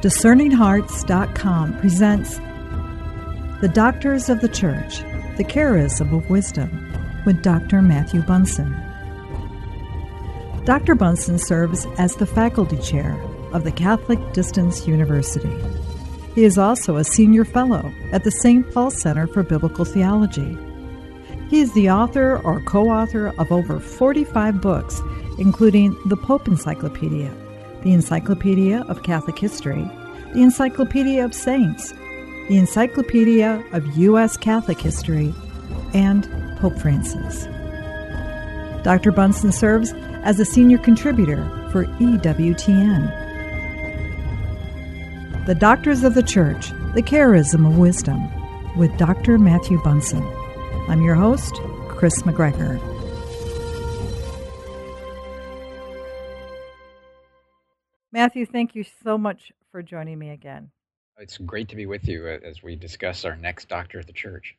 DiscerningHearts.com presents The Doctors of the Church, The Charism of Wisdom with Dr. Matthew Bunson. Dr. Bunson serves as the faculty chair of the Catholic Distance University. He is also a senior fellow at the St. Paul Center for Biblical Theology. He is the author or co author of over 45 books, including the Pope Encyclopedia, the Encyclopedia of Catholic History, the Encyclopedia of Saints, the Encyclopedia of U.S. Catholic History, and Pope Francis. Dr. Bunson serves as a senior contributor for EWTN. The Doctors of the Church, The Charism of Wisdom, with Dr. Matthew Bunson. I'm your host, Chris McGregor. Matthew, thank you so much for joining me again. It's great to be with you uh, as we discuss our next doctor of the church.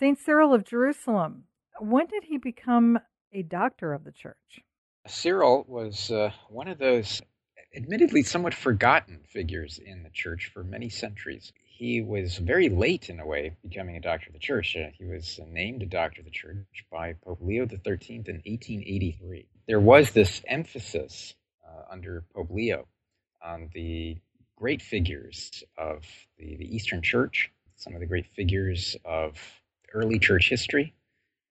St. Cyril of Jerusalem, when did he become a doctor of the church? Cyril was uh, one of those admittedly somewhat forgotten figures in the church for many centuries. He was very late in a way becoming a doctor of the church. Uh, he was named a doctor of the church by Pope Leo XIII in 1883. There was this emphasis under Pope Leo on the great figures of the, the Eastern Church, some of the great figures of early church history,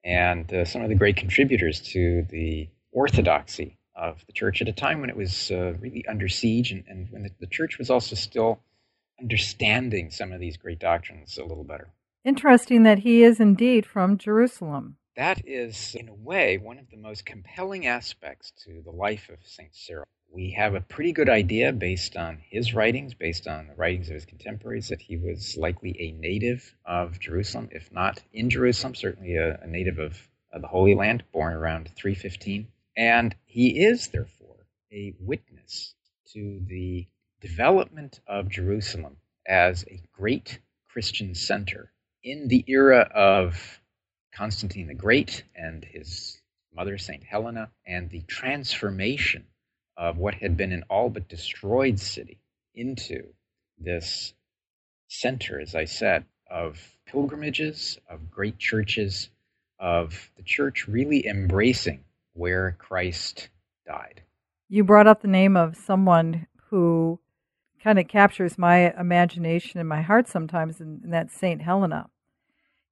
and uh, some of the great contributors to the orthodoxy of the church at a time when it was uh, really under siege and, and when the, the church was also still understanding some of these great doctrines a little better. Interesting that he is indeed from Jerusalem. That is, in a way, one of the most compelling aspects to the life of St. Cyril we have a pretty good idea based on his writings, based on the writings of his contemporaries, that he was likely a native of Jerusalem, if not in Jerusalem, certainly a, a native of, of the Holy Land, born around 315. And he is, therefore, a witness to the development of Jerusalem as a great Christian center in the era of Constantine the Great and his mother, St. Helena, and the transformation of what had been an all but destroyed city into this center, as I said, of pilgrimages, of great churches, of the church really embracing where Christ died. You brought up the name of someone who kind of captures my imagination and my heart sometimes, and, that's St. Helena.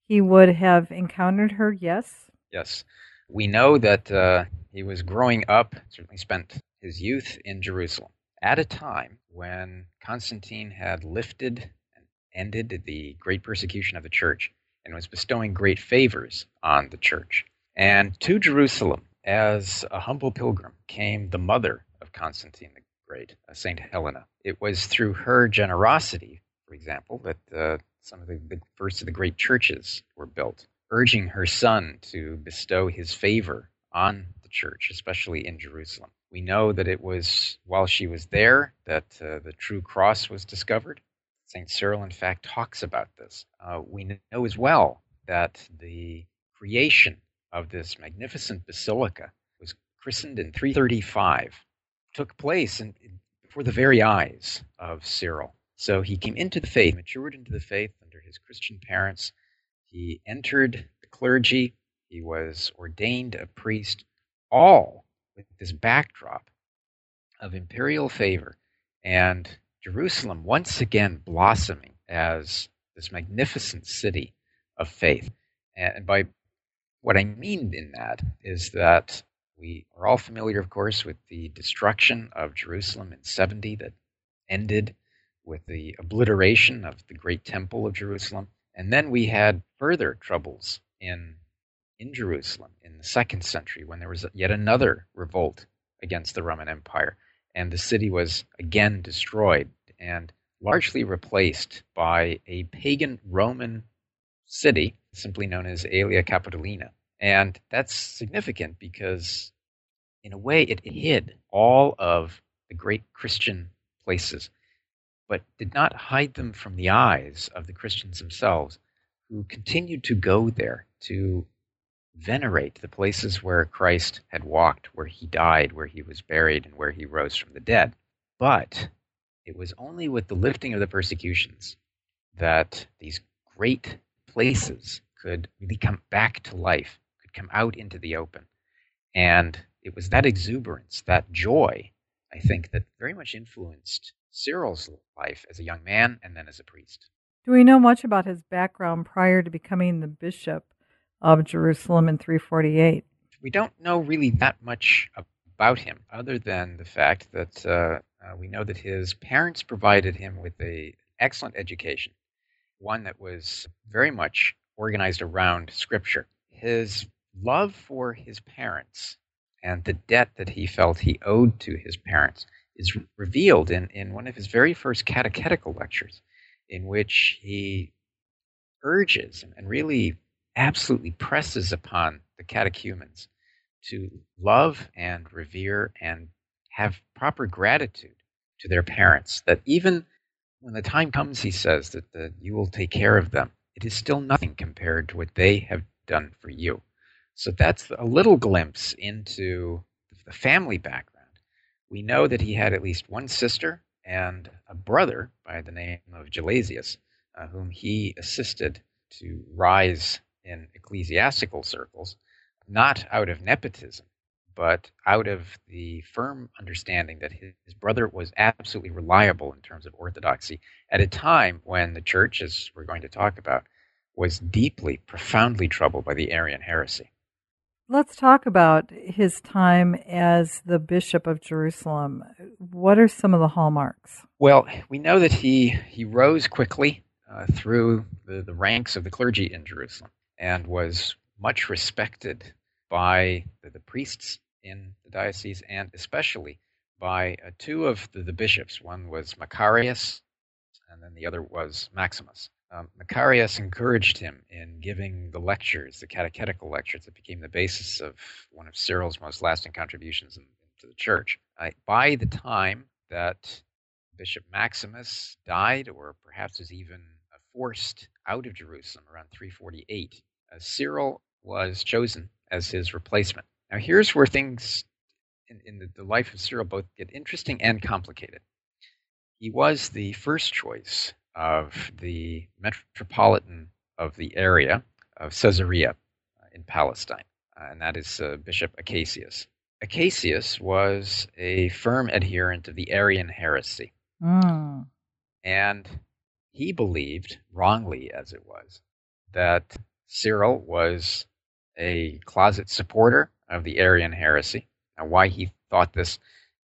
He would have encountered her, yes? Yes. We know that uh, he was growing up, certainly spent his youth in Jerusalem at a time when Constantine had lifted and ended the great persecution of the church and was bestowing great favors on the church. And to Jerusalem, as a humble pilgrim, came the mother of Constantine the Great, uh, Saint Helena. It was through her generosity, for example, that uh, some of the, the first of the great churches were built, urging her son to bestow his favor on the church, especially in Jerusalem. We know that it was while she was there that uh, the true cross was discovered. St. Cyril, in fact, talks about this. Uh, we know as well that the creation of this magnificent basilica was christened in 335, took place in, before the very eyes of Cyril. So he came into the faith, matured into the faith under his Christian parents. He entered the clergy. He was ordained a priest, all with this backdrop of imperial favor and Jerusalem once again blossoming as this magnificent city of faith. And by what I mean in that is that we are all familiar, of course, with the destruction of Jerusalem in 70 that ended with the obliteration of the great temple of Jerusalem. And then we had further troubles in in Jerusalem in the second century when there was yet another revolt against the Roman Empire. And the city was again destroyed and largely replaced by a pagan Roman city, simply known as Aelia Capitolina. And that's significant because, in a way, it hid all of the great Christian places, but did not hide them from the eyes of the Christians themselves, who continued to go there to venerate the places where Christ had walked, where he died, where he was buried, and where he rose from the dead. But it was only with the lifting of the persecutions that these great places could really come back to life, could come out into the open. And it was that exuberance, that joy, I think, that very much influenced Cyril's life as a young man and then as a priest. Do we know much about his background prior to becoming the bishop of Jerusalem in 348? We don't know really that much about him, other than the fact that uh, uh, we know that his parents provided him with an excellent education, one that was very much organized around Scripture. His love for his parents and the debt that he felt he owed to his parents is revealed in, in one of his very first catechetical lectures, in which he urges and really absolutely presses upon the catechumens to love and revere and have proper gratitude to their parents. That even when the time comes, he says, that, that you will take care of them, it is still nothing compared to what they have done for you. So that's a little glimpse into the family background. We know that he had at least one sister and a brother by the name of Gelasius, uh, whom he assisted to rise in ecclesiastical circles, not out of nepotism, but out of the firm understanding that his, his brother was absolutely reliable in terms of orthodoxy at a time when the church, as we're going to talk about, was deeply, profoundly troubled by the Arian heresy. Let's talk about his time as the Bishop of Jerusalem. What are some of the hallmarks? Well, we know that he, he rose quickly uh, through the, the ranks of the clergy in Jerusalem and was much respected by the, the priests in the diocese and especially by uh, two of the, the bishops. One was Macarius, and then the other was Maximus um, Macarius encouraged him in giving the lectures, the catechetical lectures that became the basis of one of Cyril's most lasting contributions in, to the church. Uh, by the time that Bishop Maximus died, or perhaps was even uh, forced out of Jerusalem around 348, uh, Cyril was chosen as his replacement. Now, here's where things in, in the, the life of Cyril both get interesting and complicated. He was the first choice of the metropolitan of the area of Caesarea uh, in Palestine, uh, and that is uh, Bishop Acacius. Acacius was a firm adherent of the Arian heresy. Mm. And he believed, wrongly as it was, that Cyril was a closet supporter of the Arian heresy. Now, why he thought this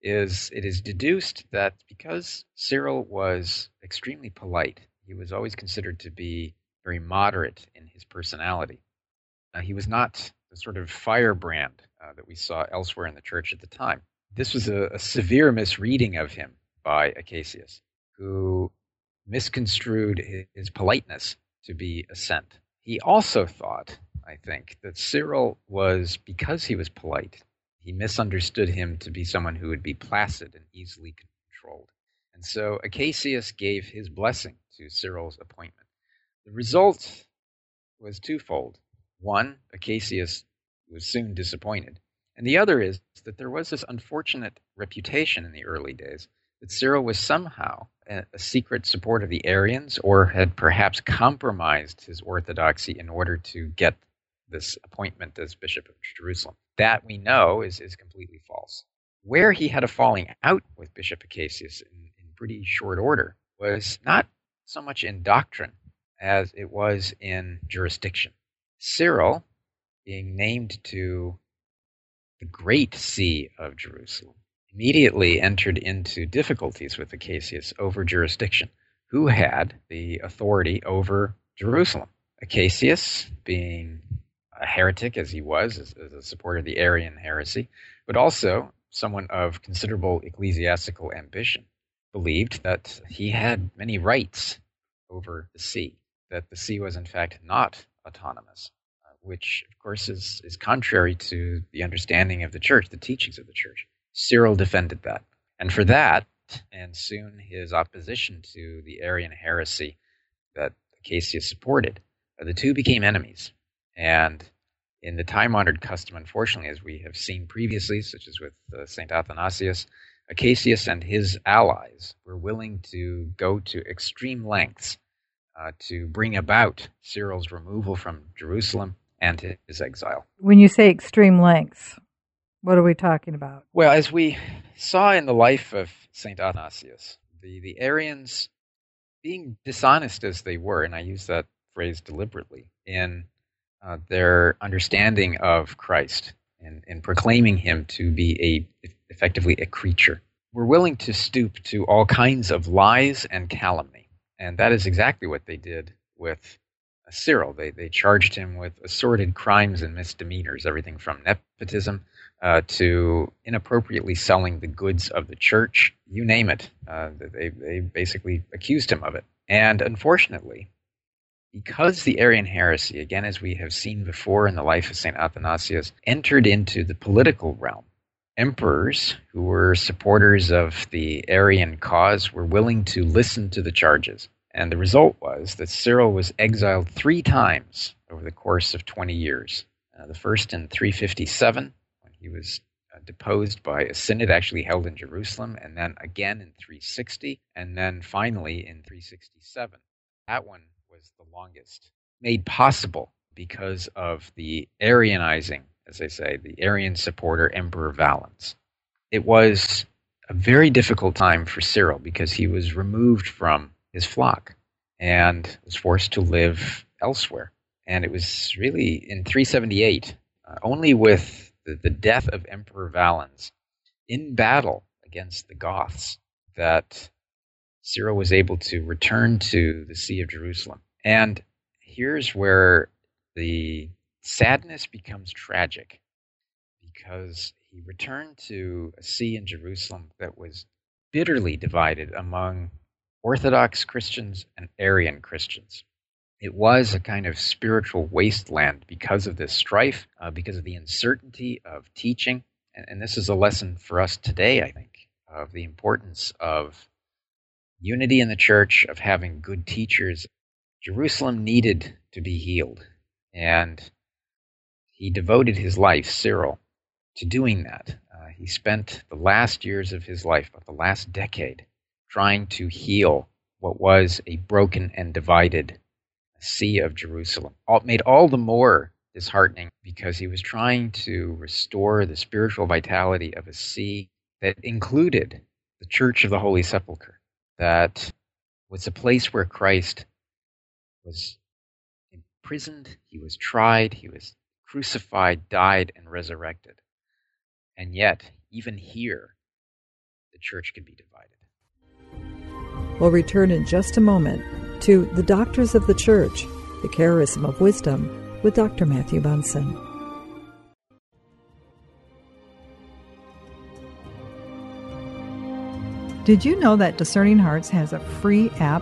is it is deduced that because Cyril was extremely polite, he was always considered to be very moderate in his personality. Uh, he was not the sort of firebrand uh, that we saw elsewhere in the church at the time. This was a, a severe misreading of him by Acacius, who misconstrued his, his politeness to be assent. He also thought, I think, that Cyril was, because he was polite, he misunderstood him to be someone who would be placid and easily controlled. And so Acacius gave his blessing to Cyril's appointment. The result was twofold. One, Acacius was soon disappointed. And the other is that there was this unfortunate reputation in the early days that Cyril was somehow a, a secret supporter of the Arians or had perhaps compromised his orthodoxy in order to get this appointment as Bishop of Jerusalem. That we know is, is completely false. Where he had a falling out with Bishop Acacius in, in pretty short order was not so much in doctrine as it was in jurisdiction. Cyril, being named to the great see of Jerusalem, immediately entered into difficulties with Acacius over jurisdiction. Who had the authority over Jerusalem? Acacius, being a heretic as he was, as, as a supporter of the Arian heresy, but also someone of considerable ecclesiastical ambition, believed that he had many rights over the see, that the see was in fact not autonomous, uh, which of course is, is contrary to the understanding of the church, the teachings of the church. Cyril defended that. And for that, and soon his opposition to the Arian heresy that Acacius supported, uh, the two became enemies. And in the time honored custom, unfortunately, as we have seen previously, such as with uh, St. Athanasius, Acacius and his allies were willing to go to extreme lengths uh, to bring about Cyril's removal from Jerusalem and his exile. When you say extreme lengths, what are we talking about? Well, as we saw in the life of St. Athanasius, the, the Arians, being dishonest as they were, and I use that phrase deliberately, in uh, their understanding of Christ and, and proclaiming him to be a effectively a creature, We're willing to stoop to all kinds of lies and calumny. And that is exactly what they did with Cyril. They, they charged him with assorted crimes and misdemeanors, everything from nepotism uh, to inappropriately selling the goods of the church, you name it. Uh, they, they basically accused him of it. And unfortunately, because the Arian heresy, again, as we have seen before in the life of St. Athanasius, entered into the political realm, emperors who were supporters of the Arian cause were willing to listen to the charges. And the result was that Cyril was exiled three times over the course of 20 years. Uh, the first in 357, when he was uh, deposed by a synod actually held in Jerusalem, and then again in 360, and then finally in 367. That one the longest, made possible because of the Arianizing, as they say, the Arian supporter Emperor Valens. It was a very difficult time for Cyril because he was removed from his flock and was forced to live elsewhere. And it was really in 378, uh, only with the, the death of Emperor Valens in battle against the Goths, that Cyril was able to return to the See of Jerusalem. And here's where the sadness becomes tragic because he returned to a see in Jerusalem that was bitterly divided among Orthodox Christians and Arian Christians. It was a kind of spiritual wasteland because of this strife, uh, because of the uncertainty of teaching. And, and this is a lesson for us today, I think, of the importance of unity in the church, of having good teachers. Jerusalem needed to be healed. And he devoted his life, Cyril, to doing that. Uh, he spent the last years of his life, but the last decade, trying to heal what was a broken and divided see of Jerusalem. All, made all the more disheartening because he was trying to restore the spiritual vitality of a see that included the Church of the Holy Sepulchre, that was a place where Christ was imprisoned, he was tried, he was crucified, died, and resurrected. And yet, even here, the church could be divided. We'll return in just a moment to The Doctors of the Church, The Charism of Wisdom, with Dr. Matthew Bunson. Did you know that Discerning Hearts has a free app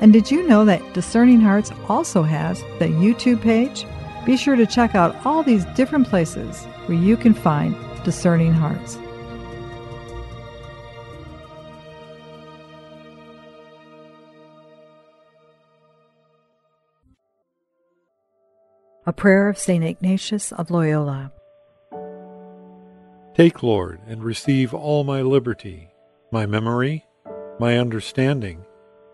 And did you know that Discerning Hearts also has the YouTube page? Be sure to check out all these different places where you can find Discerning Hearts. A prayer of St. Ignatius of Loyola. Take, Lord, and receive all my liberty, my memory, my understanding,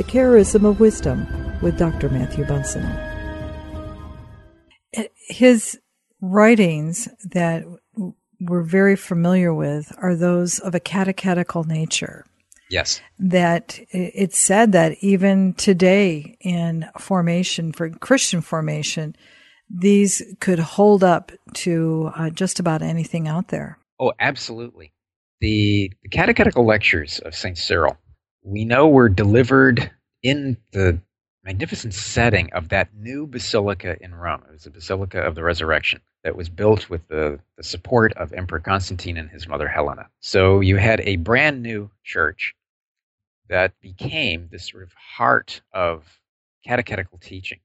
The Charism of Wisdom with Dr. Matthew Bunson. His writings that we're very familiar with are those of a catechetical nature. Yes. That it's said that even today in formation, for Christian formation, these could hold up to uh, just about anything out there. Oh, absolutely. The, the catechetical lectures of St. Cyril, we know we were delivered in the magnificent setting of that new basilica in Rome. It was the Basilica of the Resurrection that was built with the, the support of Emperor Constantine and his mother Helena. So you had a brand new church that became this sort of heart of catechetical teaching.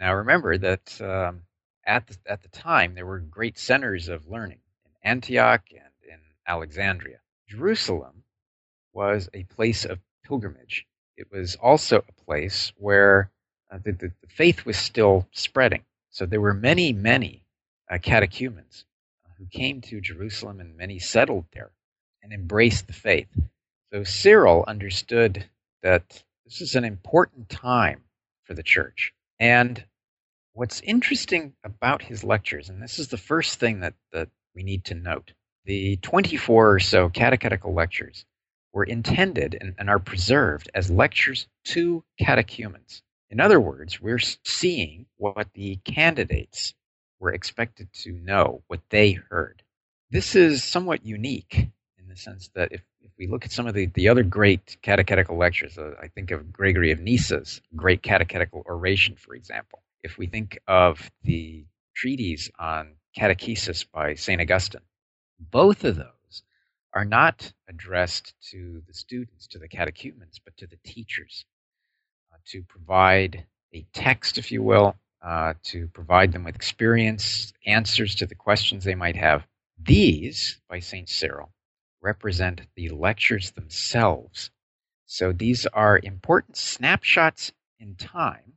Now, remember that um, at, the, at the time there were great centers of learning in Antioch and in Alexandria. Jerusalem was a place of pilgrimage. It was also a place where uh, the, the, the, faith was still spreading. So there were many, many uh, catechumens who came to Jerusalem and many settled there and embraced the faith. So Cyril understood that this is an important time for the church. And what's interesting about his lectures, and this is the first thing that, that we need to note, the 24 or so catechetical lectures were intended and, and are preserved as lectures to catechumens. In other words, we're seeing what the candidates were expected to know, what they heard. This is somewhat unique in the sense that if we look at some of the, the other great catechetical lectures, uh, I think of Gregory of Nyssa's great catechetical oration, for example. If we think of the treatise on catechesis by St. Augustine, both of those are not addressed to the students, to the catechumens, but to the teachers, uh, to provide a text, if you will, uh, to provide them with experience, answers to the questions they might have. These, by St. Cyril, represent the lectures themselves. So these are important snapshots in time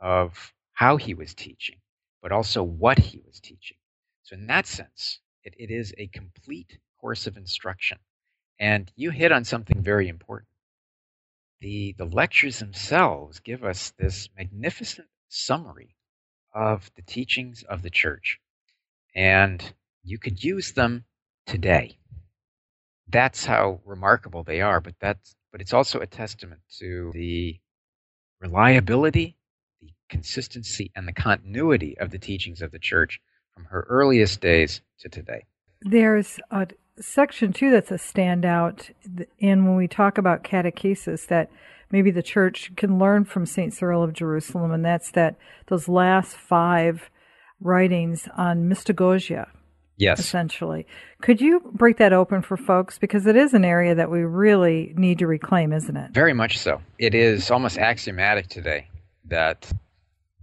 of how he was teaching, but also what he was teaching. So, in that sense, it, it is a complete course of instruction. And you hit on something very important. The, the lectures themselves give us this magnificent summary of the teachings of the church. And you could use them today that's how remarkable they are. But that's but it's also a testament to the reliability, the consistency, and the continuity of the teachings of the church from her earliest days to today. There's a section too that's a standout in when we talk about catechesis that maybe the church can learn from St. Cyril of Jerusalem, and that's that those last five writings on mystagogia, Yes. Essentially. Could you break that open for folks? Because it is an area that we really need to reclaim, isn't it? Very much so. It is almost axiomatic today that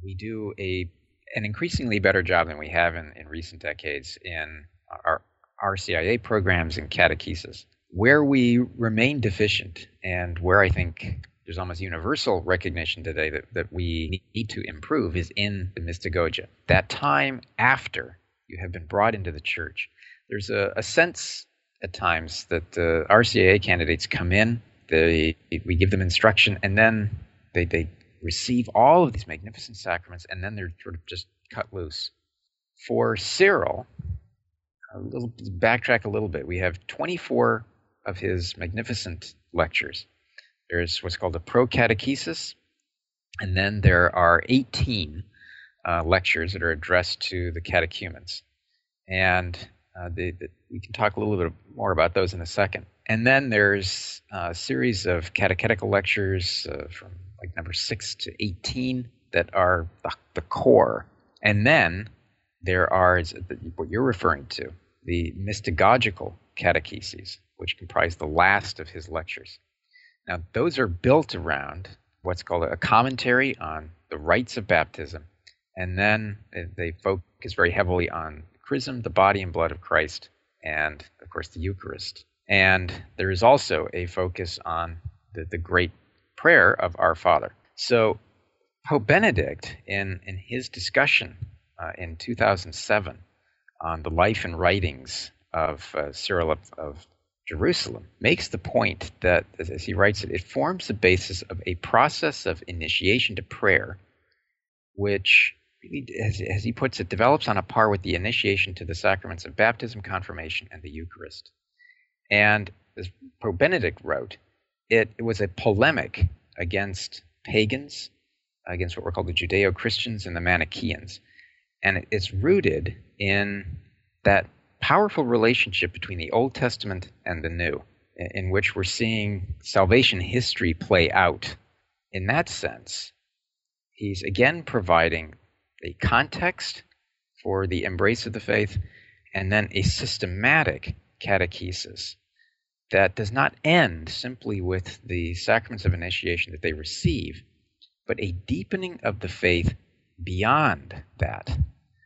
we do a an increasingly better job than we have in, in recent decades in our RCIA programs and catechesis. Where we remain deficient and where I think there's almost universal recognition today that, that we need to improve is in the mystagogia. That time after you have been brought into the church. There's a, a sense at times that uh, the RCIA candidates come in, they, we give them instruction, and then they, they receive all of these magnificent sacraments, and then they're sort of just cut loose. For Cyril, a little backtrack a little bit. We have 24 of his magnificent lectures. There's what's called a procatechesis, and then there are 18 uh, lectures that are addressed to the catechumens. And uh, we can talk a little bit more about those in a second. And then there's uh, a series of catechetical lectures uh, from like number 6 to 18, that are the, the core. And then there are what you're referring to, the mystagogical catecheses, which comprise the last of his lectures. Now, those are built around what's called a commentary on the rites of baptism, and then they focus very heavily on chrism, the body and blood of Christ, and of course the Eucharist. And there is also a focus on the, the great prayer of Our Father. So Pope Benedict, in, in his discussion uh, in 2007 on the life and writings of uh, Cyril of, of Jerusalem, makes the point that, as, he writes it, it forms the basis of a process of initiation to prayer, which as, as he puts it, develops on a par with the initiation to the sacraments of baptism, confirmation, and the Eucharist. And as Pope Benedict wrote, it, it was a polemic against pagans, against what were called the Judeo Christians and the Manichaeans. And it's rooted in that powerful relationship between the Old Testament and the New, in which we're seeing salvation history play out. In that sense, he's again providing a context for the embrace of the faith and then a systematic catechesis that does not end simply with the sacraments of initiation that they receive, but a deepening of the faith beyond that,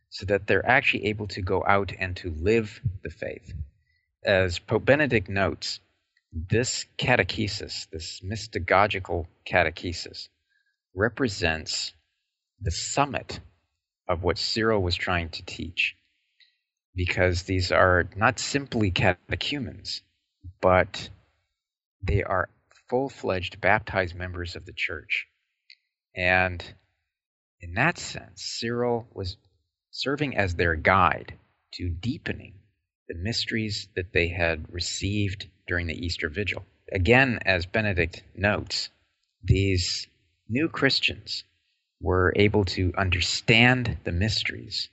so that they're actually able to go out and to live the faith. As Pope Benedict notes, this catechesis, this mystagogical catechesis, represents the summit of what Cyril was trying to teach. Because these are not simply catechumens, but they are full fledged baptized members of the church. And in that sense, Cyril was serving as their guide to deepening the mysteries that they had received during the Easter Vigil. Again, as Benedict notes, these new Christians were able to understand the mysteries,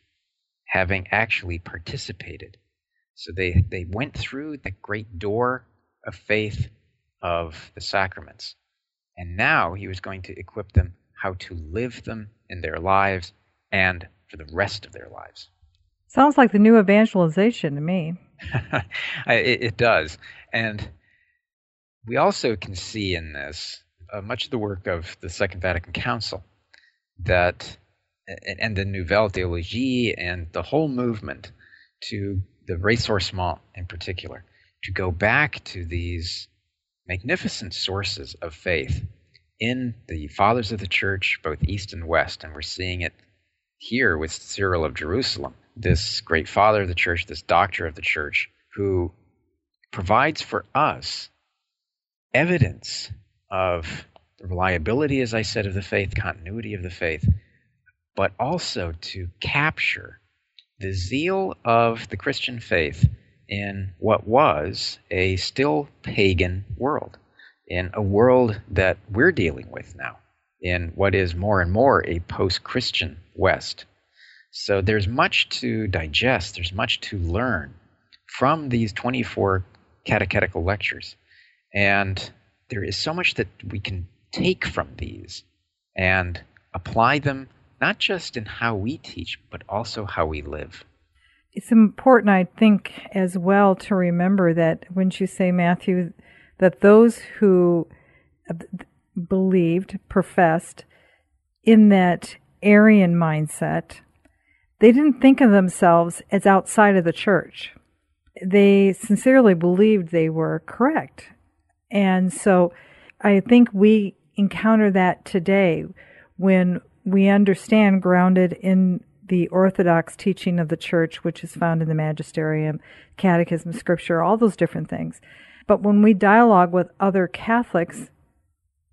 having actually participated so they, they went through the great door of faith of the sacraments. And now he was going to equip them how to live them in their lives and for the rest of their lives. Sounds like the new evangelization to me. it, it, does. And we also can see in this uh, much of the work of the Second Vatican Council that, and the Nouvelle Theologie and the whole movement to the ressourcement in particular, to go back to these magnificent sources of faith in the fathers of the church, both east and west, and we're seeing it here with Cyril of Jerusalem, this great father of the church, this doctor of the church, who provides for us evidence of the reliability, as I said, of the faith, continuity of the faith, but also to capture the zeal of the Christian faith in what was a still pagan world, in a world that we're dealing with now, in what is more and more a post Christian West. So there's much to digest, there's much to learn from these 24 catechetical lectures. And there is so much that we can take from these and apply them not just in how we teach, but also how we live. It's important, I think, as well to remember that when you say, Matthew, that those who believed, professed in that Arian mindset, they didn't think of themselves as outside of the church. They sincerely believed they were correct. And so I think we encounter that today when we understand, grounded in the orthodox teaching of the church, which is found in the magisterium, catechism, scripture, all those different things. But when we dialogue with other Catholics,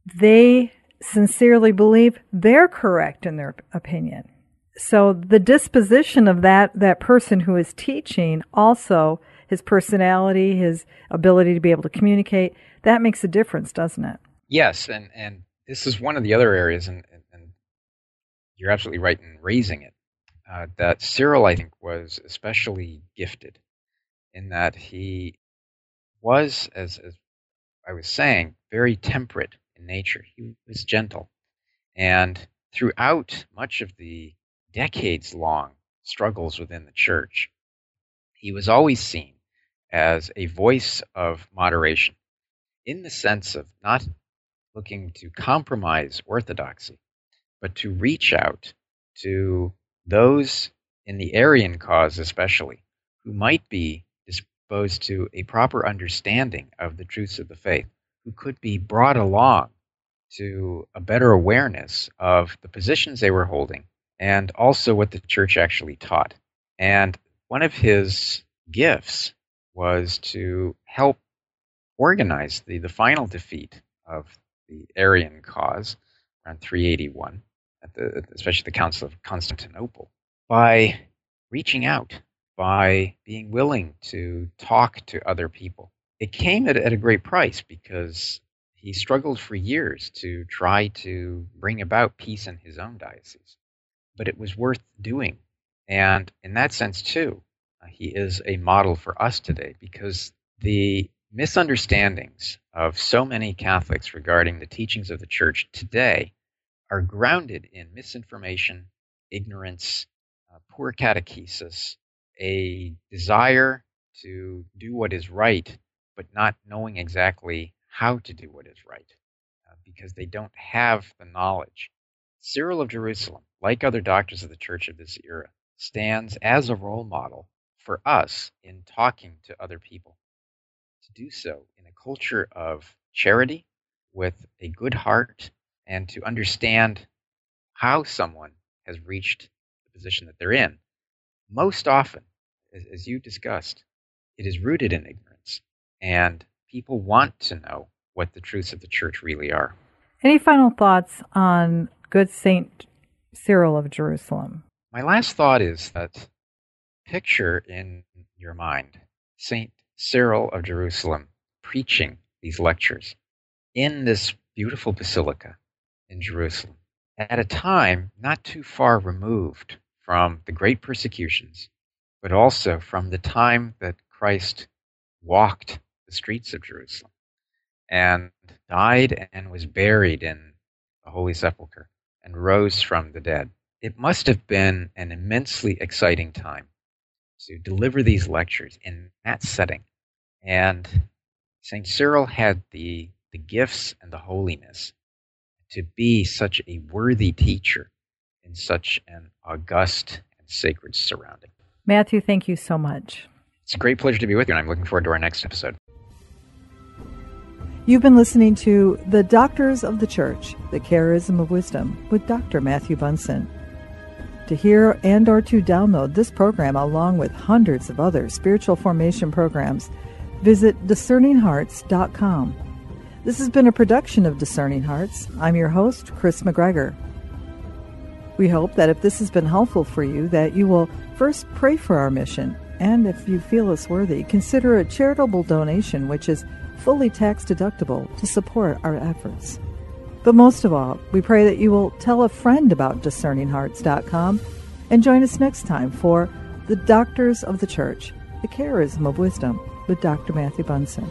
they sincerely believe they're correct in their opinion. So the disposition of that, that person who is teaching also his personality, his ability to be able to communicate, that makes a difference, doesn't it? Yes, and, and this is one of the other areas, and and you're absolutely right in raising it. Uh, that Cyril, I think, was especially gifted in that he was, as, as I was saying, very temperate in nature. He was gentle. And throughout much of the decades long struggles within the church, he was always seen as a voice of moderation in the sense of not looking to compromise orthodoxy, but to reach out to those in the Arian cause, especially, who might be disposed to a proper understanding of the truths of the faith, who could be brought along to a better awareness of the positions they were holding and also what the church actually taught. And one of his gifts was to help organize the, the final defeat of the Arian cause around 381, at the, especially the Council of Constantinople, by reaching out, by being willing to talk to other people. It came at, at a great price because he struggled for years to try to bring about peace in his own diocese. But it was worth doing. And in that sense, too, uh, he is a model for us today because the misunderstandings of so many Catholics regarding the teachings of the Church today are grounded in misinformation, ignorance, uh, poor catechesis, a desire to do what is right, but not knowing exactly how to do what is right uh, because they don't have the knowledge. Cyril of Jerusalem, like other doctors of the Church of this era, stands as a role model for us in talking to other people To do so in a culture of charity with a good heart and to understand how someone has reached the position that they're in. Most often, as, as you discussed, it is rooted in ignorance, and people want to know what the truths of the church really are. Any final thoughts on good Saint Cyril of Jerusalem? My last thought is that picture in your mind Saint Cyril of Jerusalem preaching these lectures in this beautiful basilica in Jerusalem at a time not too far removed from the great persecutions, but also from the time that Christ walked the streets of Jerusalem and died and was buried in the Holy Sepulchre and rose from the dead. It must have been an immensely exciting time to deliver these lectures in that setting. And St. Cyril had the, the gifts and the holiness to be such a worthy teacher in such an august and sacred surrounding. Matthew, thank you so much. It's a great pleasure to be with you, and I'm looking forward to our next episode. You've been listening to The Doctors of the Church, The Charism of Wisdom with Dr. Matthew Bunson. To hear and or to download this program along with hundreds of other spiritual formation programs, visit discerninghearts.com. This has been a production of Discerning Hearts. I'm your host, Chris McGregor. We hope that if this has been helpful for you, that you will first pray for our mission, and if you feel us worthy, consider a charitable donation which is fully tax deductible to support our efforts. But most of all, we pray that you will tell a friend about discerninghearts.com and join us next time for The Doctors of the Church, the Charism of Wisdom with Dr. Matthew Bunson.